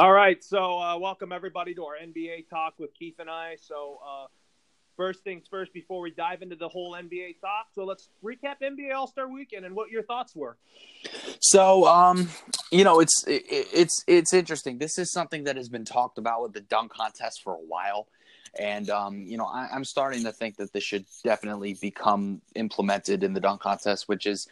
All right, so uh, welcome everybody to our NBA talk with Keith and I. So uh, first things first, before we dive into the whole NBA talk, so let's recap NBA All Star Weekend and what your thoughts were. So, um, you know, it's it, it's it's interesting. This is something that has been talked about with the dunk contest for a while, and um, you know, I, I'm starting to think that this should definitely become implemented in the dunk contest, which is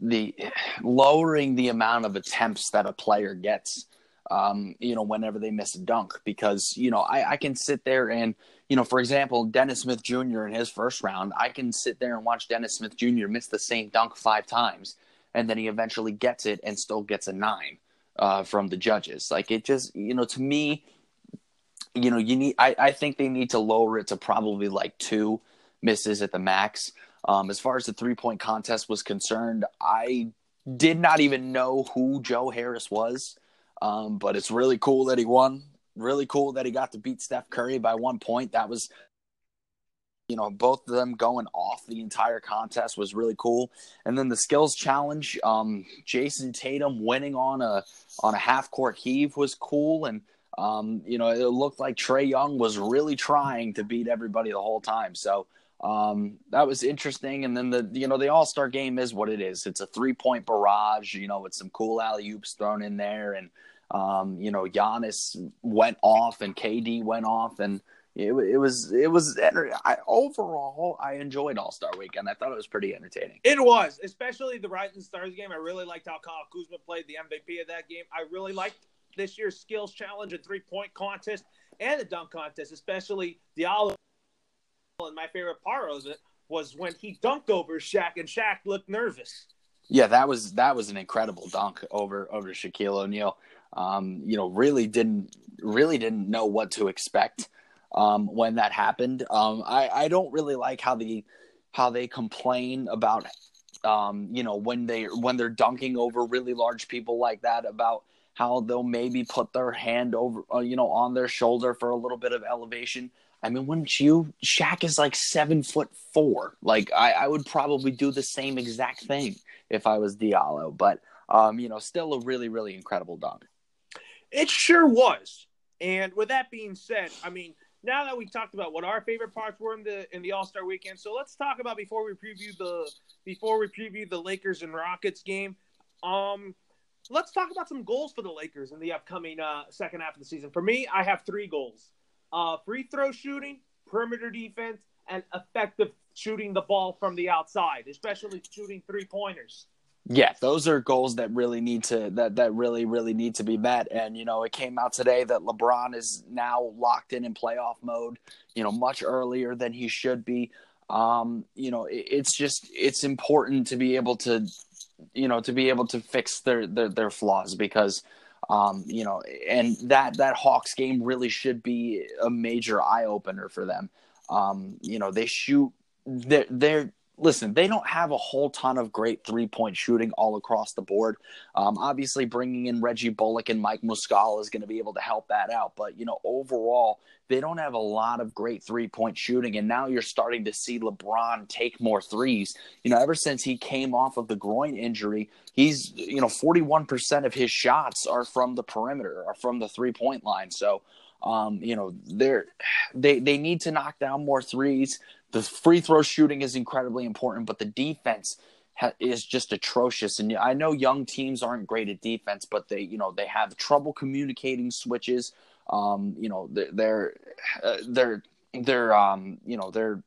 the lowering the amount of attempts that a player gets um, you know, whenever they miss a dunk, because, you know, I, I can sit there and, you know, for example, Dennis Smith Jr. in his first round, I can sit there and watch Dennis Smith Jr. miss the same dunk five times, and then he eventually gets it and still gets a nine uh, from the judges. Like it just, you know, to me, you know, you need, I, I think they need to lower it to probably like two misses at the max. Um, as far as the three point contest was concerned, I did not even know who Joe Harris was. Um, but it's really cool that he won. Really cool that he got to beat Steph Curry by one point. That was, you know, both of them going off the entire contest was really cool. And then the skills challenge, um, Jayson Tatum winning on a on a half court heave was cool. And um, you know, it looked like Trae Young was really trying to beat everybody the whole time. So um, that was interesting. And then the you know the All Star game is what it is. It's a three point barrage. You know, with some cool alley oops thrown in there, and um, you know, Giannis went off and KD went off, and it, it was it was I, overall I enjoyed All Star Weekend. I thought it was pretty entertaining. It was, especially the Rising Stars game. I really liked how Kyle Kuzma played the MVP of that game. I really liked this year's skills challenge and three point contest and the dunk contest, especially Diallo. And my favorite part of it was when he dunked over Shaq, and Shaq looked nervous. Yeah, that was that was an incredible dunk over over Shaquille O'Neal um, you know, really didn't really didn't know what to expect um, when that happened. Um, I, I don't really like how the how they complain about um, you know when they when they're dunking over really large people like that about how they'll maybe put their hand over uh, you know on their shoulder for a little bit of elevation. I mean, wouldn't you? Shaq is like seven foot four. Like I, I would probably do the same exact thing if I was Diallo. But um, you know, still a really, really incredible dunk. It sure was. And with that being said, I mean, now that we've talked about what our favorite parts were in the in the All Star weekend, so let's talk about before we preview the before we preview the Lakers and Rockets game. Um, let's talk about some goals for the Lakers in the upcoming uh, second half of the season. For me, I have three goals: uh, free throw shooting, perimeter defense, and effective shooting the ball from the outside, especially shooting three pointers yeah, those are goals that really need to that that really really need to be met. And you know, it came out today that LeBron is now locked in in playoff mode. You know, much earlier than he should be. Um, you know, it, it's just it's important to be able to, you know, to be able to fix their their, their flaws because. Um, you know, and that that Hawks game really should be a major eye opener for them. Um, you know, they shoot they're they're listen, they don't have a whole ton of great three point shooting all across the board. Um, obviously, bringing in Reggie Bullock and Mike Muscala is going to be able to help that out. But, you know, overall, they don't have a lot of great three point shooting. And now you're starting to see LeBron take more threes. You know, ever since he came off of the groin injury, he's, you know, 41% of his shots are from the perimeter, are from the three point line. So, um, you know, they're they they need to knock down more threes. The free throw shooting is incredibly important, but the defense ha- is just atrocious. And I know young teams aren't great at defense, but they, you know, they have trouble communicating switches. Um, you know, they're they're uh, they're, they're um, you know, they're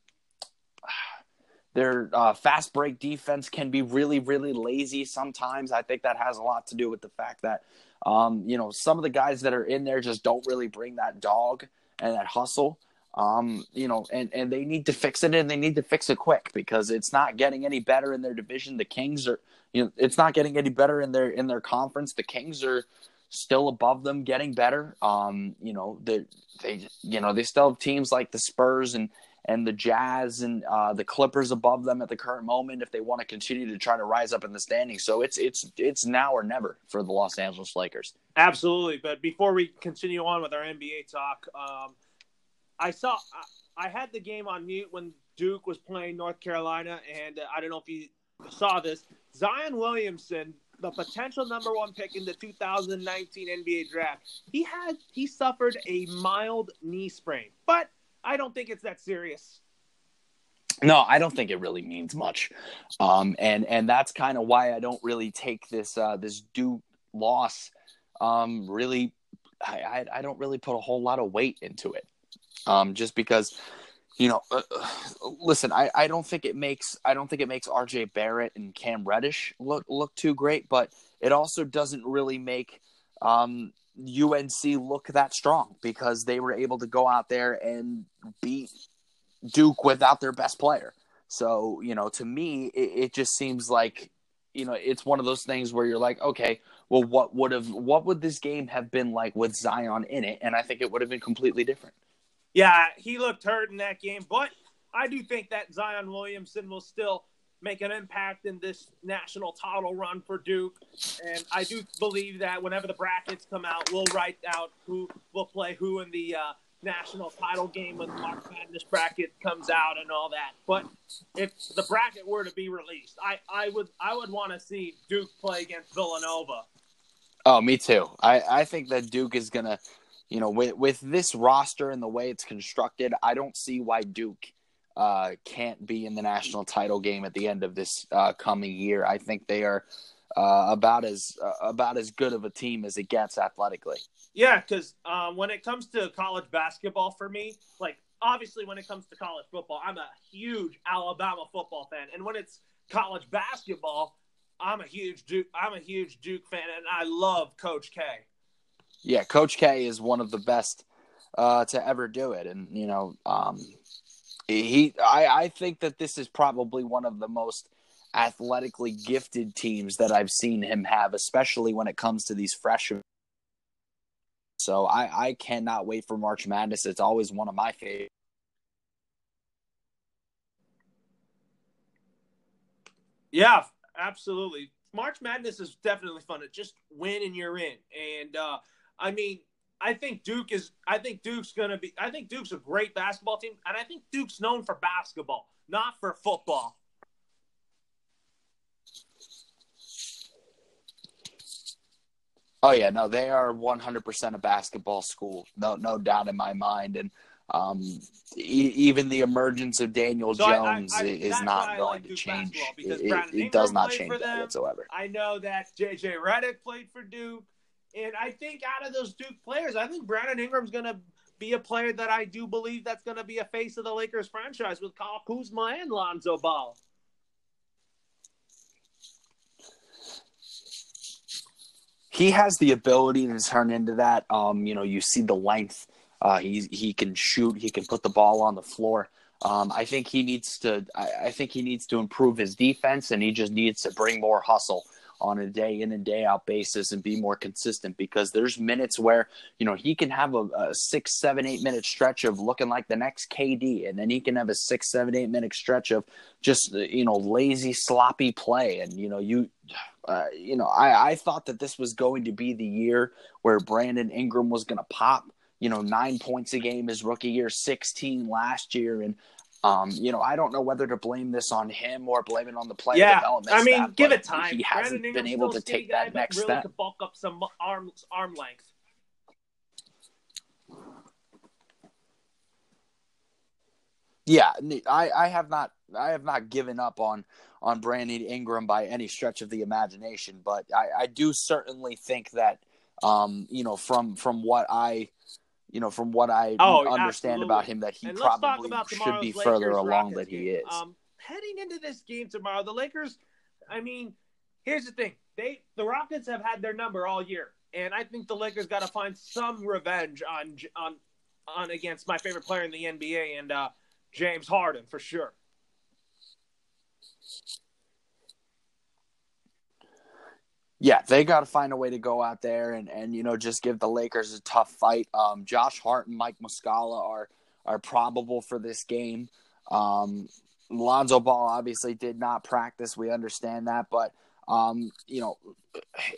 their uh, fast break defense can be really, really lazy sometimes. I think that has a lot to do with the fact that, um, you know, some of the guys that are in there just don't really bring that dog and that hustle. Um, you know, and, and they need to fix it and they need to fix it quick because it's not getting any better in their division. The Kings are, you know, it's not getting any better in their in their conference. The Kings are still above them, getting better. Um, you know, they they you know they still have teams like the Spurs and and the Jazz and uh, the Clippers above them at the current moment if they want to continue to try to rise up in the standings. So it's it's it's now or never for the Los Angeles Lakers. Absolutely. But before we continue on with our NBA talk, um, I saw I, had the game on mute when Duke was playing North Carolina, and uh, I don't know if you saw this. Zion Williamson the potential number one pick in the 2019 NBA draft. He had he suffered a mild knee sprain, but I don't think it's that serious. No, I don't think it really means much, um, and and that's kind of why I don't really take this uh, this Duke loss. Um, really, I, I, I don't really put a whole lot of weight into it, um, just because you know, uh, listen, I, I don't think it makes I don't think it makes RJ Barrett and Cam Reddish look look too great, but it also doesn't really make um, UNC look that strong because they were able to go out there and beat Duke without their best player. So you know, to me, it, it just seems like you know it's one of those things where you're like, okay, well, what would have what would this game have been like with Zion in it? And I think it would have been completely different. Yeah, he looked hurt in that game, but I do think that Zion Williamson will still make an impact in this national title run for Duke. And I do believe that whenever the brackets come out, we'll write out who will play who in the uh, national title game when the March Madness bracket comes out and all that. But if the bracket were to be released, I, I would I would want to see Duke play against Villanova. Oh, me too. I, I think that Duke is gonna you know, with with this roster and the way it's constructed, I don't see why Duke uh, can't be in the national title game at the end of this uh, coming year. I think they are uh, about as uh, about as good of a team as it gets athletically. Yeah, because um, when it comes to college basketball, for me, like obviously when it comes to college football, I'm a huge Alabama football fan, and when it's college basketball, I'm a huge Duke. I'm a huge Duke fan, and I love Coach K yeah, Coach K is one of the best uh, to ever do it, and you know, um, he. I, I think that this is probably one of the most athletically gifted teams that I've seen him have, especially when it comes to these freshmen. So I, I cannot wait for March Madness. It's always one of my favorites. Yeah, absolutely. March Madness is definitely fun. to just win and you're in. And uh, I mean, I think Duke is. I think Duke's going to be. I think Duke's a great basketball team, and I think Duke's known for basketball, not for football. Oh yeah, no, they are 100% a basketball school. No, no doubt in my mind. And um, e- even the emergence of Daniel so Jones I, I, I, is not going like to change. It, it, it does not change that whatsoever. I know that JJ Redick played for Duke. And I think out of those Duke players, I think Brandon Ingram's going to be a player that I do believe that's going to be a face of the Lakers franchise with Kyle Kuzma and Lonzo Ball. He has the ability to turn into that. Um, you know, you see the length. Uh, he he can shoot. He can put the ball on the floor. Um, I think he needs to. I, I, think he needs to improve his defense, and he just needs to bring more hustle on a day in and day out basis and be more consistent because there's minutes where you know he can have a, a, six seven eight minute stretch of looking like the next kd and then he can have a six seven eight minute stretch of just you know lazy sloppy play and you know you uh, you know I, I thought that this was going to be the year where brandon ingram was going to pop you know, nine points a game his rookie year, 16 last year. And um, you know, I don't know whether to blame this on him or blame it on the player yeah, development. I mean, staff, give it time. He hasn't been able to take guy, that next really step. To bulk up some arm arm length. Yeah, I, I have not I have not given up on on Brandon Ingram by any stretch of the imagination, but I, I do certainly think that um, you know from from what I you know, from what I oh, understand absolutely. about him, that he probably should be Lakers further along than he is. Um, heading into this game tomorrow, the Lakers. I mean, here's the thing: they the Rockets have had their number all year, and I think the Lakers got to find some revenge on on on against my favorite player in the NBA and uh, James Harden for sure. Yeah, they got to find a way to go out there and, and you know just give the Lakers a tough fight. Um, Josh Hart and Mike Muscala are are probable for this game. Um, Lonzo Ball obviously did not practice. We understand that, but um, you know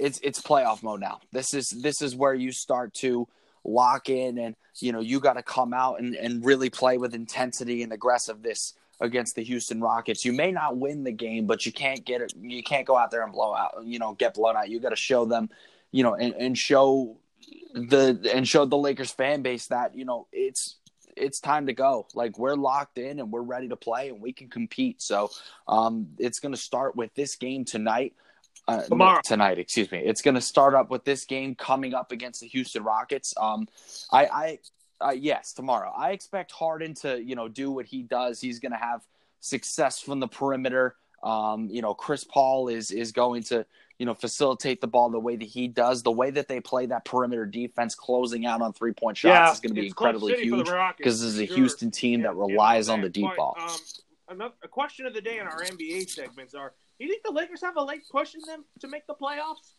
it's it's playoff mode now. This is this is where you start to lock in and you know you got to come out and, and really play with intensity and aggressiveness against the Houston Rockets. You may not win the game, but you can't get it. You can't go out there and blow out. You know, get blown out. You got to show them, you know, and, and show the and show the Lakers fan base that you know it's it's time to go. Like we're locked in and we're ready to play and we can compete. So um, it's going to start with this game tonight. Uh, Tomorrow. tonight, excuse me. It's going to start up with this game coming up against the Houston Rockets. Um, I, I uh, yes, tomorrow. I expect Harden to, you know, do what he does. He's going to have success from the perimeter. Um, you know, Chris Paul is is going to, you know, facilitate the ball the way that he does. The way that they play that perimeter defense, closing out on three point shots, Yeah, is going to be incredibly City for the huge because this is a sure. Houston team Yeah, that relies on the deep But, ball. Um, another, a question of the day in our NBA segments are: Do you think the Lakers have a late push in them to make the playoffs?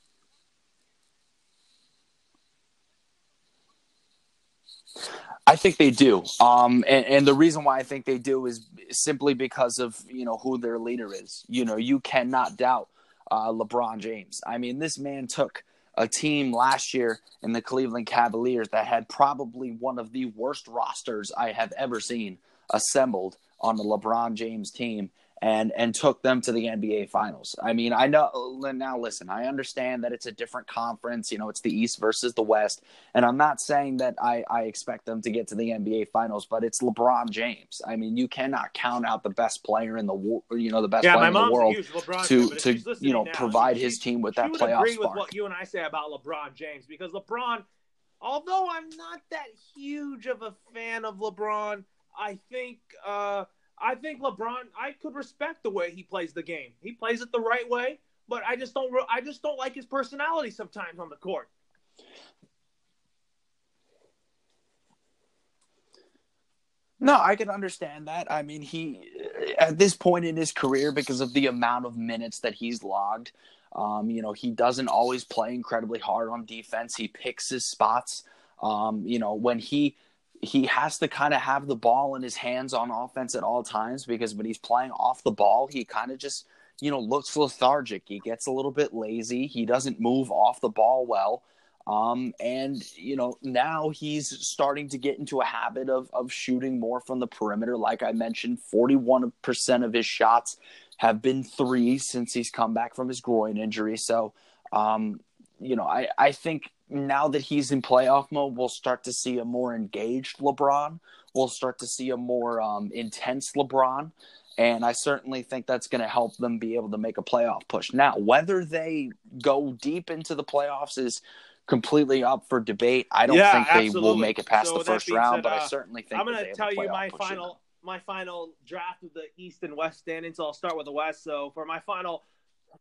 I think they do. Um, and, and the reason why I think they do is simply because of you know who their leader is. You know, you cannot doubt uh, LeBron James. I mean, this man took a team last year in the Cleveland Cavaliers that had probably one of the worst rosters I have ever seen assembled on the LeBron James team and and took them to the NBA finals. I mean, I know now listen, I understand that it's a different conference, you know, it's the East versus the West, and I'm not saying that I I expect them to get to the NBA finals, but it's LeBron James. I mean, you cannot count out the best player in the wo- you know, the best yeah, player my in the world a huge LeBron to fan, to you know now, provide she- his team with that playoff agree spark. with what you and I say about LeBron James because LeBron, although I'm not that huge of a fan of LeBron, I think uh, I think LeBron I could respect the way he plays the game. He plays it the right way, but I just don't I just don't like his personality sometimes on the court. No, I can understand that. I mean, he at this point in his career, because of the amount of minutes that he's logged, um, you know, he doesn't always play incredibly hard on defense. He picks his spots. Um, you know, when he he has to kind of have the ball in his hands on offense at all times because when he's playing off the ball, he kind of just you know looks lethargic. He gets a little bit lazy. He doesn't move off the ball well. Um, and you know now he's starting to get into a habit of of shooting more from the perimeter. Like I mentioned, forty one percent of his shots have been threes since he's come back from his groin injury. So, um, you know, I I think now that he's in playoff mode, we'll start to see a more engaged LeBron. We'll start to see a more um, intense LeBron. And I certainly think that's going to help them be able to make a playoff push. Now, whether they go deep into the playoffs is completely up for debate. I don't Yeah, think they will make it past So the first round, said, but I uh, certainly think they I'm going to tell you my in final my final draft of the East and West standings. I'll start with the West. So for my final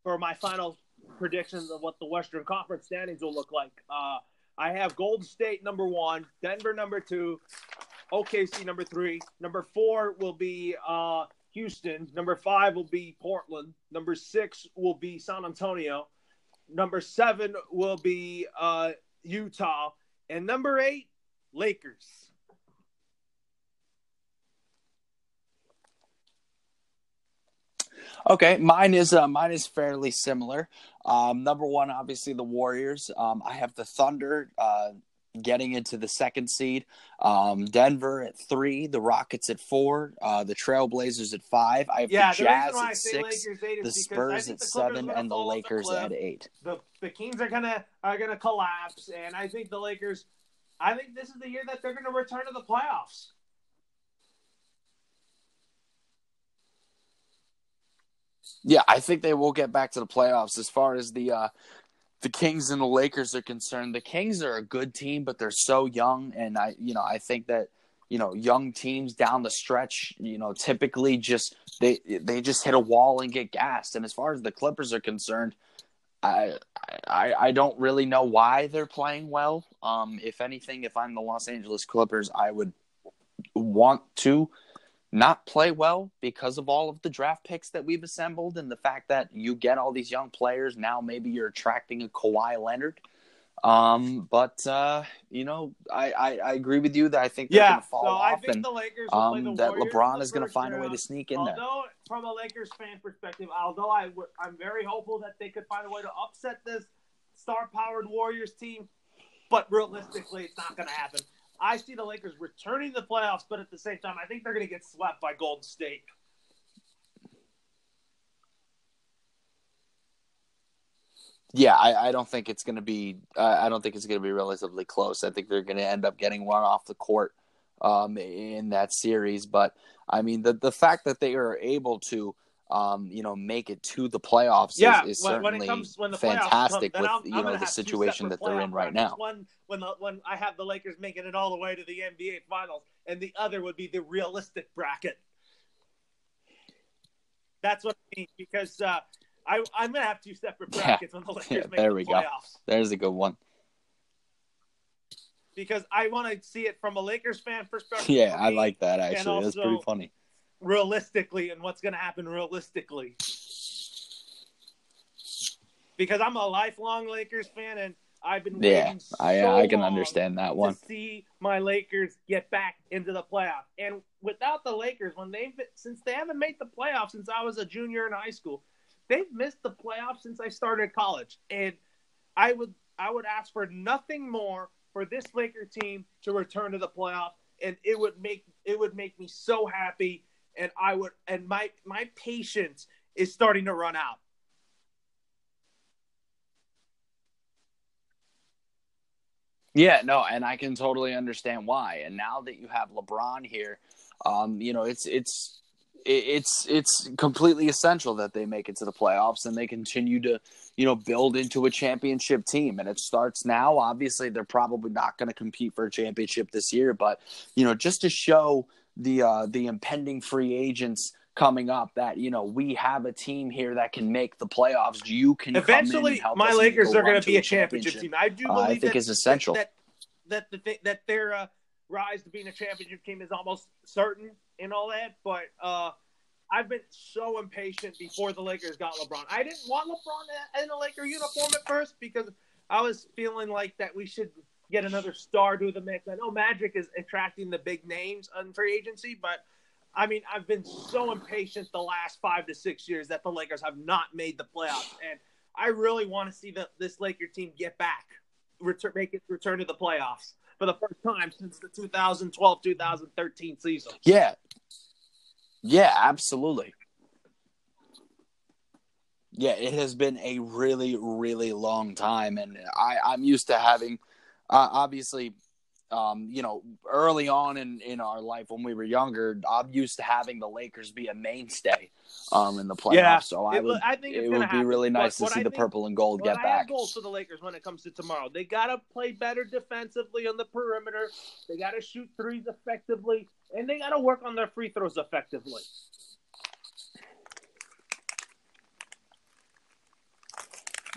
for my final predictions of what the Western Conference standings will look like, uh, I have Golden State number one, Denver number two, OKC number three, number four will be uh, Houston, number five will be Portland, number six will be San Antonio, number seven will be uh, Utah, and number eight Lakers. Okay, mine is uh, mine is fairly similar. Um, number one, obviously the Warriors. Um, I have the Thunder uh, getting into the second seed. Um, Denver at three, the Rockets at four, uh, the Trailblazers at five. I have Yeah, the the Jazz I at six, the is because I Spurs at the seven, and the the Lakers at eight. the the Kings are gonna are gonna collapse, and I think the Lakers. I think this is the year that they're gonna return to the playoffs. Yeah, I think they will get back to the playoffs. As far as the uh, the Kings and the Lakers are concerned, the Kings are a good team, but they're so young, and I, you know, I think that you know, young teams down the stretch, you know, typically just they they just hit a wall and get gassed. And as far as the Clippers are concerned, I I, I don't really know why they're playing well. Um, if anything, if I'm the Los Angeles Clippers, I would want to not play well because of all of the draft picks that we've assembled and the fact that you get all these young players. Now maybe you're attracting a Kawhi Leonard. Um, but uh, you know, I, I, I agree with you that I think they're Yeah, going to so fall I off think and the Lakers will play the um, that LeBron is going to find a way to sneak in there. Although, from a Lakers fan perspective, although I w- I'm very hopeful that they could find a way to upset this star-powered Warriors team, but realistically, it's not going to happen. I see the Lakers returning the playoffs, but at the same time, I think they're going to get swept by Golden State. Yeah, I, I don't think it's going to be. Uh, I don't think it's going to be relatively close. I think they're going to end up getting one off the court um, in that series. But I mean, the the fact that they are able to um, you know, make it to the playoffs Yeah, is, is when, certainly when it comes when the fantastic come, with I'm, you I'm know the situation that they're in right now. One when the, when I have the Lakers making it all the way to the NBA Finals, and the other would be the realistic bracket. That's what I mean because uh, I I'm gonna have two separate Yeah. brackets when the Lakers Yeah, make there the we go. playoffs There's a good one. because I want to see it from a Lakers fan perspective. Yeah, I like that actually. That's pretty funny. Realistically and what's going to happen realistically. Because I'm a lifelong Lakers fan and I've been Yeah, waiting I uh, so I can understand that one. to see my Lakers get back into the playoffs. And without the Lakers, when they've since they haven't made the playoffs since I was a junior in high school, they've missed the playoffs since I started college. And I would I would ask for nothing more for this Laker team to return to the playoffs, and it would make it would make me so happy. And I would and my my patience is starting to run out. Yeah, no, and I can totally understand why. And now that you have LeBron here, um, you know, it's it's it's it's completely essential that they make it to the playoffs and they continue to, you know, build into a championship team. And it starts now. Obviously, they're probably not going to compete for a championship this year, but you know, just to show the uh, the impending free agents coming up that you know we have a team here that can make the playoffs. You can Eventually, my Lakers go are going to be a championship team. I do Uh, I think that, is essential. that that the that their uh, rise to being a championship team is almost certain and all that. But uh, I've been so impatient before the Lakers got LeBron. I didn't want LeBron in a Laker uniform at first because I was feeling like that we should get another star to the mix. I know Magic is attracting the big names on free agency, but I mean, I've been so impatient the last five to six years that the Lakers have not made the playoffs, and I really want to see the, this Laker team get back, return, make it return to the playoffs for the first time since the 2012-2013 season. Yeah. Yeah, absolutely. Yeah, it has been a really, really long time, and I, I'm used to having, uh, obviously, um, you know, early on in, in our life when we were younger, I'm used to having the Lakers be a mainstay um, in the playoffs. Yeah, so I It- would, I think it would be happen. really But nice to see I the think- purple and gold get I back. goals for the Lakers when it comes to tomorrow. They got to play better defensively on the perimeter. They got to shoot threes effectively, and they got to work on their free throws effectively.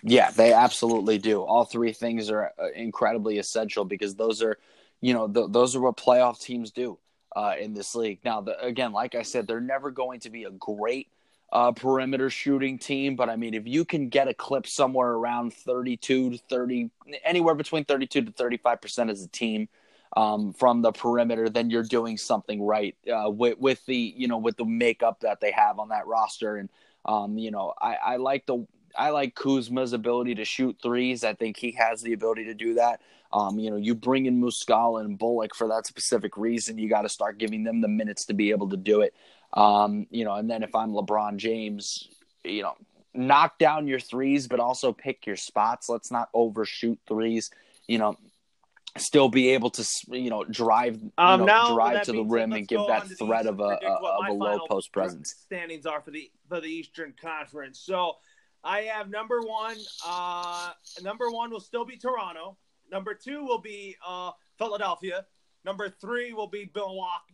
Yeah, they absolutely do. All three things are uh, incredibly essential because those are, you know, th- those are what playoff teams do uh, in this league. Now, the, again, like I said, they're never going to be a great uh, perimeter shooting team, but I mean, if you can get a clip somewhere around 32 to 30, anywhere between 32 to 35 percent as a team um, from the perimeter, then you're doing something right uh, with, with the, you know, with the makeup that they have on that roster. And, um, you know, I, I like the I like Kuzma's ability to shoot threes. I think he has the ability to do that. Um, you know, you bring in Muscala and Bullock for that specific reason. You got to start giving them the minutes to be able to do it. Um, you know, and then if I'm LeBron James, you know, knock down your threes, but also pick your spots. Let's not overshoot threes. You know, still be able to you know drive you Um, know, drive to the rim and give that on to the threat of a, and predict what of a low post presence. Standings are for the for the Eastern Conference. So I have number one. Uh, number one will still be Toronto. Number two will be uh, Philadelphia. Number three will be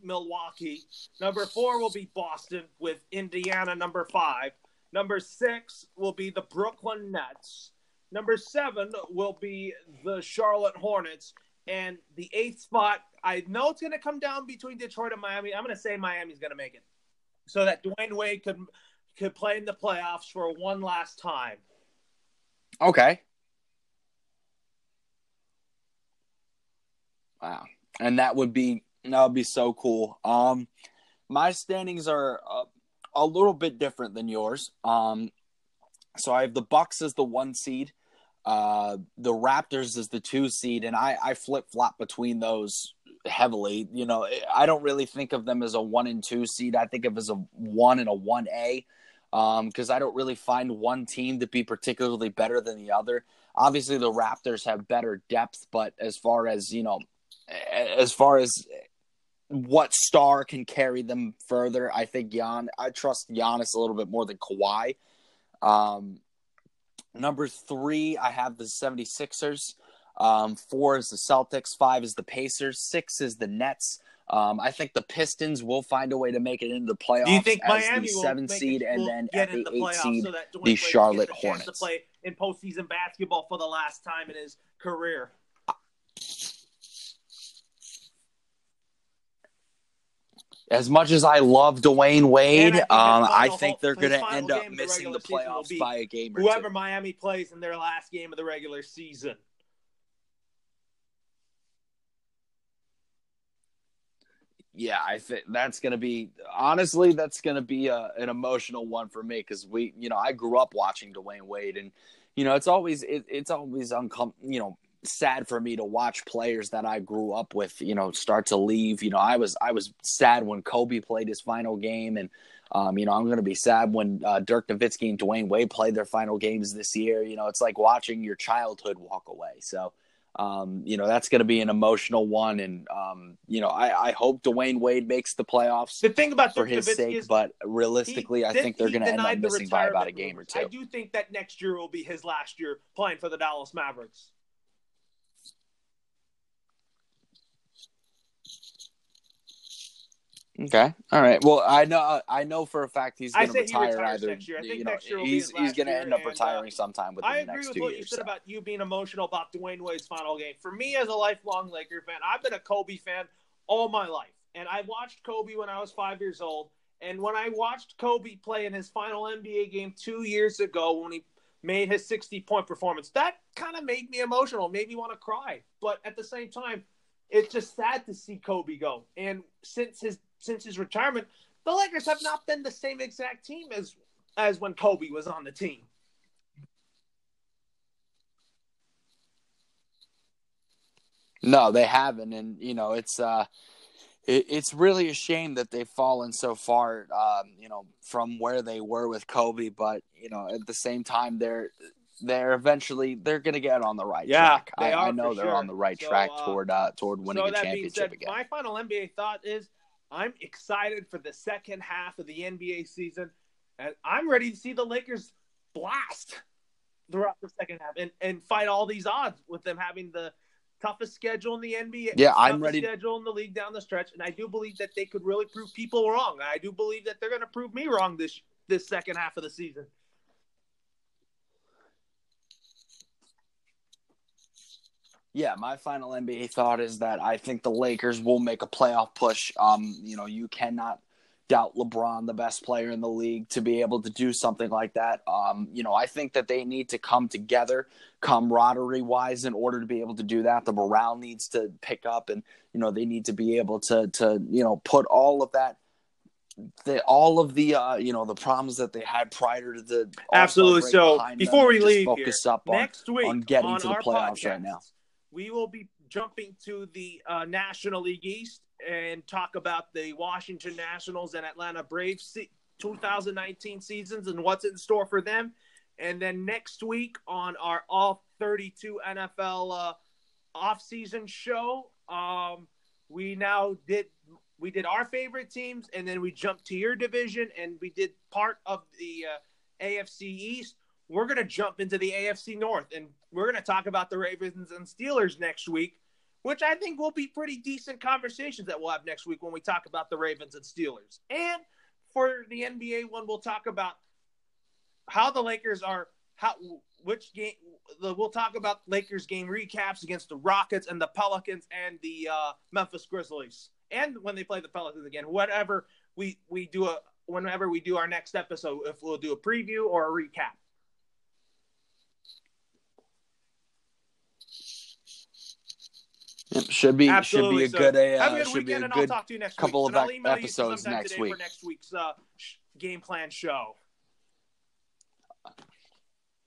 Milwaukee. Number four will be Boston with Indiana. Number five. Number six will be the Brooklyn Nets. Number seven will be the Charlotte Hornets. And the eighth spot, I know it's going to come down between Detroit and Miami. I'm going to say Miami's going to make it, so that Dwyane Wade could could play in the playoffs for one last time. Okay. Wow. And that would be that would be so cool. Um my standings are a, a little bit different than yours. Um so I have the Bucks as the 1 seed, uh the Raptors as the 2 seed and I I flip-flop between those heavily. You know, I don't really think of them as a 1 and 2 seed. I think of as a 1 and a 1A. Because um, I don't really find one team to be particularly better than the other. Obviously, the Raptors have better depth, but as far as you know, as far as what star can carry them further, I think Jan. I trust Giannis a little bit more than Kawhi. Um, number three, I have the 76ers. Um, four is the Celtics. Five is the Pacers. Six is the Nets. Um, I think the Pistons will find a way to make it into the playoffs. Do you think as Miami the seven seed it, and then get at the, the eight seed, so the Charlotte chance Hornets? to play in postseason basketball for the last time in his career? As much as I love Dwyane Wade, And um, I I think think they're going to end up the missing the playoffs by a game or Whoever two. Miami plays in their last game of the regular season. Yeah, I think that's going to be honestly that's going to be a, an emotional one for me because we, you know, I grew up watching Dwyane Wade, and you know, it's always it, it's always uncom you know sad for me to watch players that I grew up with, you know, start to leave. You know, I was I was sad when Kobe played his final game, and um, you know, I'm going to be sad when uh, Dirk Nowitzki and Dwyane Wade played their final games this year. You know, it's like watching your childhood walk away. So. Um, you know that's going to be an emotional one, and um, you know I, I hope Dwyane Wade makes the playoffs The thing about for Dirk his Nowitzki sake, is but he realistically, I think they're going to end up missing by about a game or two. I do think that next year will be his last year playing for the Dallas Mavericks. Okay, all right. Well, I know I know for a fact he's going to retire either. next year. I think you know, next year he's he's going to end up and, uh, retiring sometime within the. I the agree next with two what years. you said so. about you being emotional about Dwyane Wade's final game. For me, as a lifelong Laker fan, I've been a Kobe fan all my life, and I watched Kobe when I was five years old. And when I watched Kobe play in his final NBA game two years ago, when he made his 60 point performance, that kind of made me emotional, made me want to cry. But at the same time, it's just sad to see Kobe go. And since his since his retirement, the Lakers have not been the same exact team as as when Kobe was on the team. No, they haven't, and you know it's uh, it, it's really a shame that they've fallen so far, um, you know, from where they were with Kobe. But you know, at the same time, they're they're eventually they're going to get on the right Yeah, track. they I, are I know they're sure. on the right So, track uh, toward uh, toward winning so a championship said, again. my final NBA thought is I'm excited for the second half of the NBA season, and I'm ready to see the Lakers blast throughout the second half and, and fight all these odds with them having the toughest schedule in the NBA. Yeah, I'm toughest ready- Schedule in the league down the stretch, and I do believe that they could really prove people wrong. I do believe that they're going to prove me wrong this this second half of the season. Yeah, my final NBA thought is that I think the Lakers will make a playoff push. Um, you know, you cannot doubt LeBron, the best player in the league, to be able to do something like that. Um, you know, I think that they need to come together, camaraderie wise, in order to be able to do that. The morale needs to pick up, and you know, they need to be able to to you know put all of that. The, all of the uh, you know the problems that they had prior to the Absolutely. So before we leave focus here, up on next week on getting on to the playoffs right now. We will be jumping to the uh, National League East and talk about the Washington Nationals and Atlanta Braves se- 2019 seasons and what's in store for them. And then next week on our all 32 NFL uh, off-season show, um, we now did we did our favorite teams, and then we jumped to your division, and we did part of the uh, AFC East. We're going to jump into the AFC North, and we're going to talk about the Ravens and Steelers next week, which I think will be pretty decent conversations that we'll have next week when we talk about the Ravens and Steelers. And for the NBA one, we'll talk about how the Lakers are how which game we'll talk about Lakers game recaps against the Rockets and the Pelicans and the uh, Memphis Grizzlies, and when they play the Pelicans again. Whatever we we do a whenever we do our next episode, if we'll do a preview or a recap. Yep, should be Absolutely. should be a so, good a, uh, a good should be a good couple week. of so episodes next week. for next week's uh, game plan show.